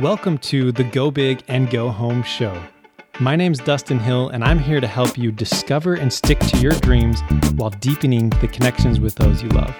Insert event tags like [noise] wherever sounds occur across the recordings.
Welcome to the Go Big and Go Home show. My name's Dustin Hill, and I'm here to help you discover and stick to your dreams while deepening the connections with those you love.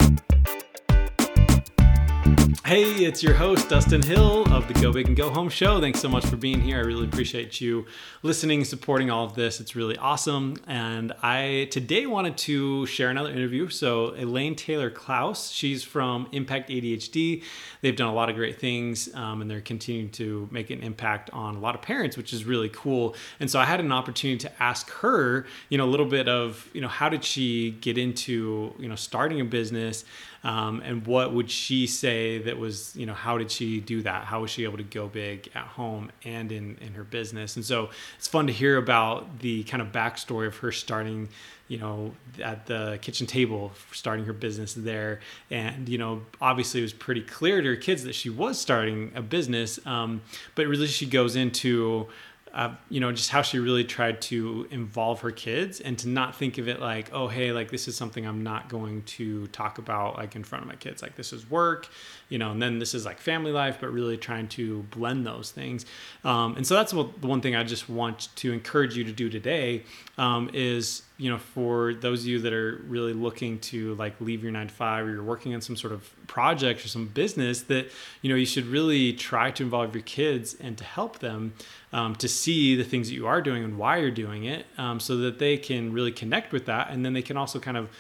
Hey, it's your host, Dustin Hill of the Go Big and Go Home show. Thanks so much for being here. I really appreciate you listening, supporting all of this. It's really awesome. And I today wanted to share another interview. So, Elaine Taylor Klaus, she's from Impact ADHD. They've done a lot of great things um, and they're continuing to make an impact on a lot of parents, which is really cool. And so, I had an opportunity to ask her, you know, a little bit of, you know, how did she get into, you know, starting a business? Um, and what would she say that was, you know, how did she do that? How was she able to go big at home and in, in her business? And so it's fun to hear about the kind of backstory of her starting, you know, at the kitchen table, starting her business there. And, you know, obviously it was pretty clear to her kids that she was starting a business. Um, but really she goes into, uh, you know, just how she really tried to involve her kids and to not think of it like, oh, hey, like this is something I'm not going to talk about like in front of my kids. Like this is work, you know, and then this is like family life, but really trying to blend those things. Um, and so that's what, the one thing I just want to encourage you to do today um, is you know for those of you that are really looking to like leave your nine to five or you're working on some sort of project or some business that you know you should really try to involve your kids and to help them um, to see the things that you are doing and why you're doing it um, so that they can really connect with that and then they can also kind of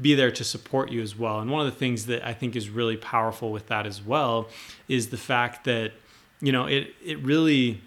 be there to support you as well. And one of the things that i think is really powerful with that as well is the fact that you know it it really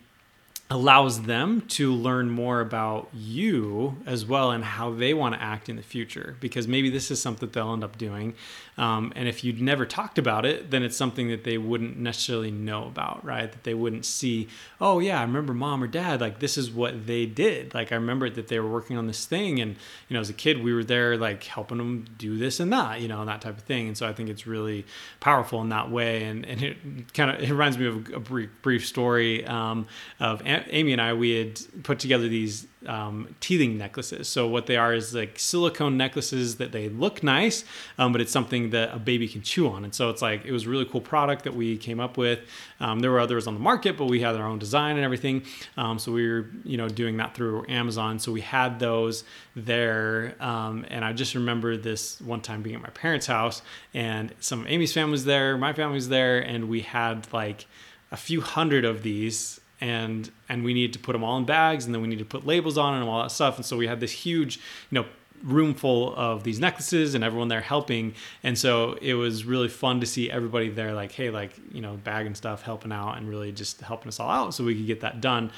allows them to learn more about you as well and how they want to act in the future. Because maybe this is something they'll end up doing um, and if you'd never talked about it then it's something that they wouldn't necessarily know about right? That they wouldn't see oh yeah i remember mom or dad like this is what they did. Like i remember that they were working on this thing and you know as a kid we were there like helping them do this and that you know and that type of thing. And so i think it's really powerful in that way. And, and it kind of it reminds me of a brief, brief story um, of Amy and I, we had put together these um, teething necklaces. So what they are is like silicone necklaces that they look nice, um, but it's something that a baby can chew on. And so it's like it was a really cool product that we came up with. Um, there were others on the market, but we had our own design and everything. Um, so we were you know doing that through Amazon. So we had those there, um, and I just remember this one time being at my parents' house, and some Amy's family was there, my family was there, and we had like a few hundred of these and and we needed to put them all in bags and then we needed to put labels on and all that stuff. And so we had this huge you know room full of these necklaces and everyone there helping. And so it was really fun to see everybody there like hey like you know bag and stuff helping out and really just helping us all out so we could get that done.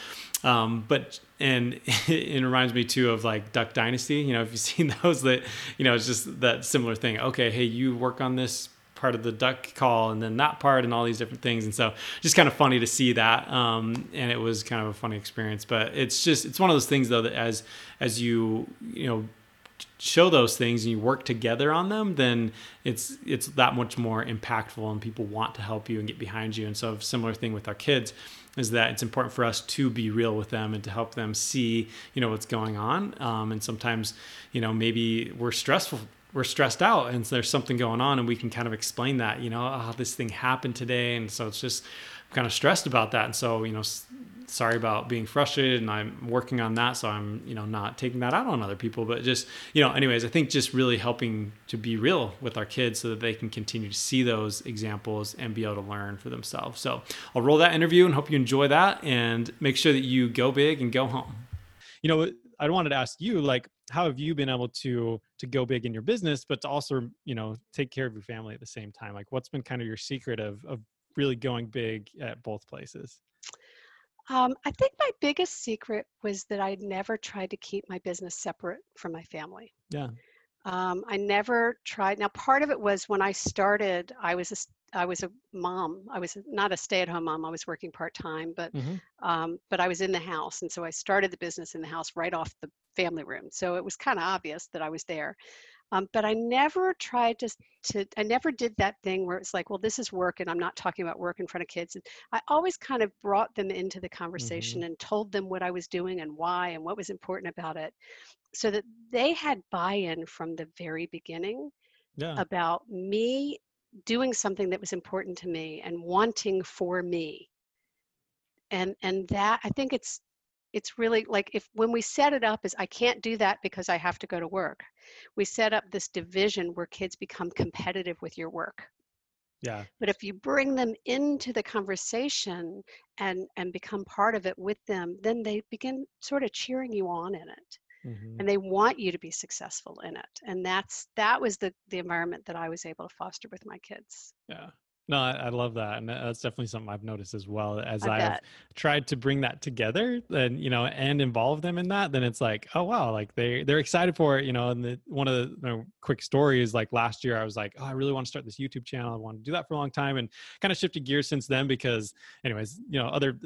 Um, but and [laughs] it reminds me too of like duck dynasty. You know if you've seen [laughs] those that you know it's just that similar thing. Okay hey you work on this part of the duck call and then that part and all these different things. And so just kind of funny to see that um, and it was kind of a funny experience. But it's just it's one of those things though that as as you you know show those things and you work together on them then it's it's that much more impactful and people want to help you and get behind you. And so a similar thing with our kids is that it's important for us to be real with them and to help them see you know what's going on. Um, and sometimes you know maybe we're stressful we're stressed out and there's something going on and we can kind of explain that you know oh, this thing happened today. And so it's just I'm kind of stressed about that. And so you know sorry about being frustrated and i'm working on that. So i'm you know not taking that out on other people. But just you know anyways i think just really helping to be real with our kids so that they can continue to see those examples and be able to learn for themselves. So i'll roll that interview and hope you enjoy that. And make sure that you go big and go home. You know i wanted to ask you like how have you been able to to go big in your business but to also you know take care of your family at the same time like what's been kind of your secret of of really going big at both places um, I think my biggest secret was that I never tried to keep my business separate from my family. Yeah. Um, I never tried. Now, part of it was when I started, I was a I was a mom. I was not a stay-at-home mom. I was working part-time, but mm-hmm. um, but I was in the house, and so I started the business in the house right off the family room. So it was kind of obvious that I was there. Um, but I never tried to, to, I never did that thing where it's like, well, this is work and I'm not talking about work in front of kids. And I always kind of brought them into the conversation mm-hmm. and told them what I was doing and why and what was important about it so that they had buy in from the very beginning yeah. about me doing something that was important to me and wanting for me. And and that i think it's it's really like if when we set it up as i can't do that because i have to go to work we set up this division where kids become competitive with your work. Yeah. But if you bring them into the conversation and and become part of it with them then they begin sort of cheering you on in it mm-hmm. and they want you to be successful in it and that's that was the the environment that i was able to foster with my kids yeah no, I, I, love that, and that's definitely something I've noticed as well. As I I've tried to bring that together, and you know, and involve them in that, then it's like, oh wow, like they they're excited for it, you know. And the, one of the you know, quick stories, like last year, I was like, oh, I really want to start this YouTube channel. I want to do that for a long time, and kind of shifted gears since then because, anyways, you know, other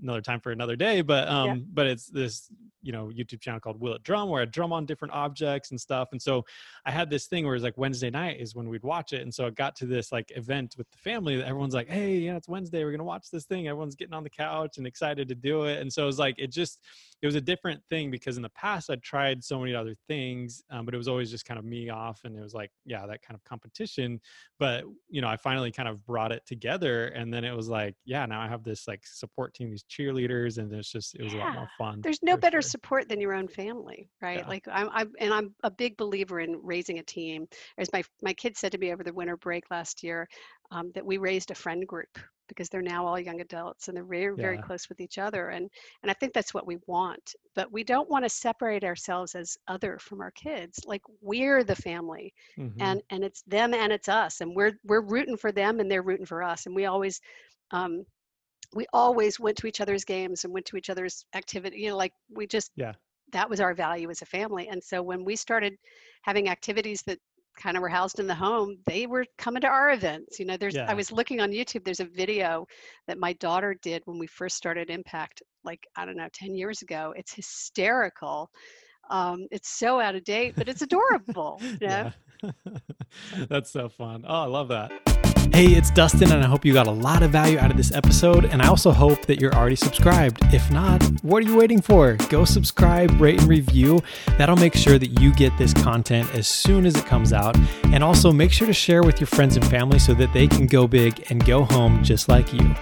another time for another day. But um, yeah. but it's this you know YouTube channel called Will It Drum, where I drum on different objects and stuff. And so I had this thing where it's like Wednesday night is when we'd watch it, and so I got to this like event with the family that everyone's like, hey, yeah, it's Wednesday. We're going to watch this thing. Everyone's getting on the couch and excited to do it. And so it was like, it just, it was a different thing because in the past I'd tried so many other things, um, but it was always just kind of me off. And it was like, yeah, that kind of competition. But, you know, I finally kind of brought it together. And then it was like, yeah, now I have this like support team, these cheerleaders. And it's just, it was yeah. a lot more fun. There's no better sure. Support than your own family, right? Yeah. Like I'm, I'm, and I'm a big believer in raising a team. As my, my kids said to me over the winter break last year, um, that we raised a friend group because they're now all young adults and they're very very yeah. close with each other and and i think that's what we want but we don't want to separate ourselves as other from our kids like we're the family mm-hmm. and and it's them and it's us and we're we're rooting for them and they're rooting for us and we always um we always went to each other's games and went to each other's activity you know like we just yeah that was our value as a family and so when we started having activities that kind of were housed in the home, they were coming to our events. You know, there's yeah. I was looking on YouTube, there's a video that my daughter did when we first started Impact, like, I don't know, 10 years ago. It's hysterical. Um, it's so out of date, but it's [laughs] adorable. You know? [laughs] That's so fun. Oh, I love that. Hey, it's Dustin, and I hope you got a lot of value out of this episode. And I also hope that you're already subscribed. If not, what are you waiting for? Go subscribe, rate, and review. That'll make sure that you get this content as soon as it comes out. And also make sure to share with your friends and family so that they can go big and go home just like you.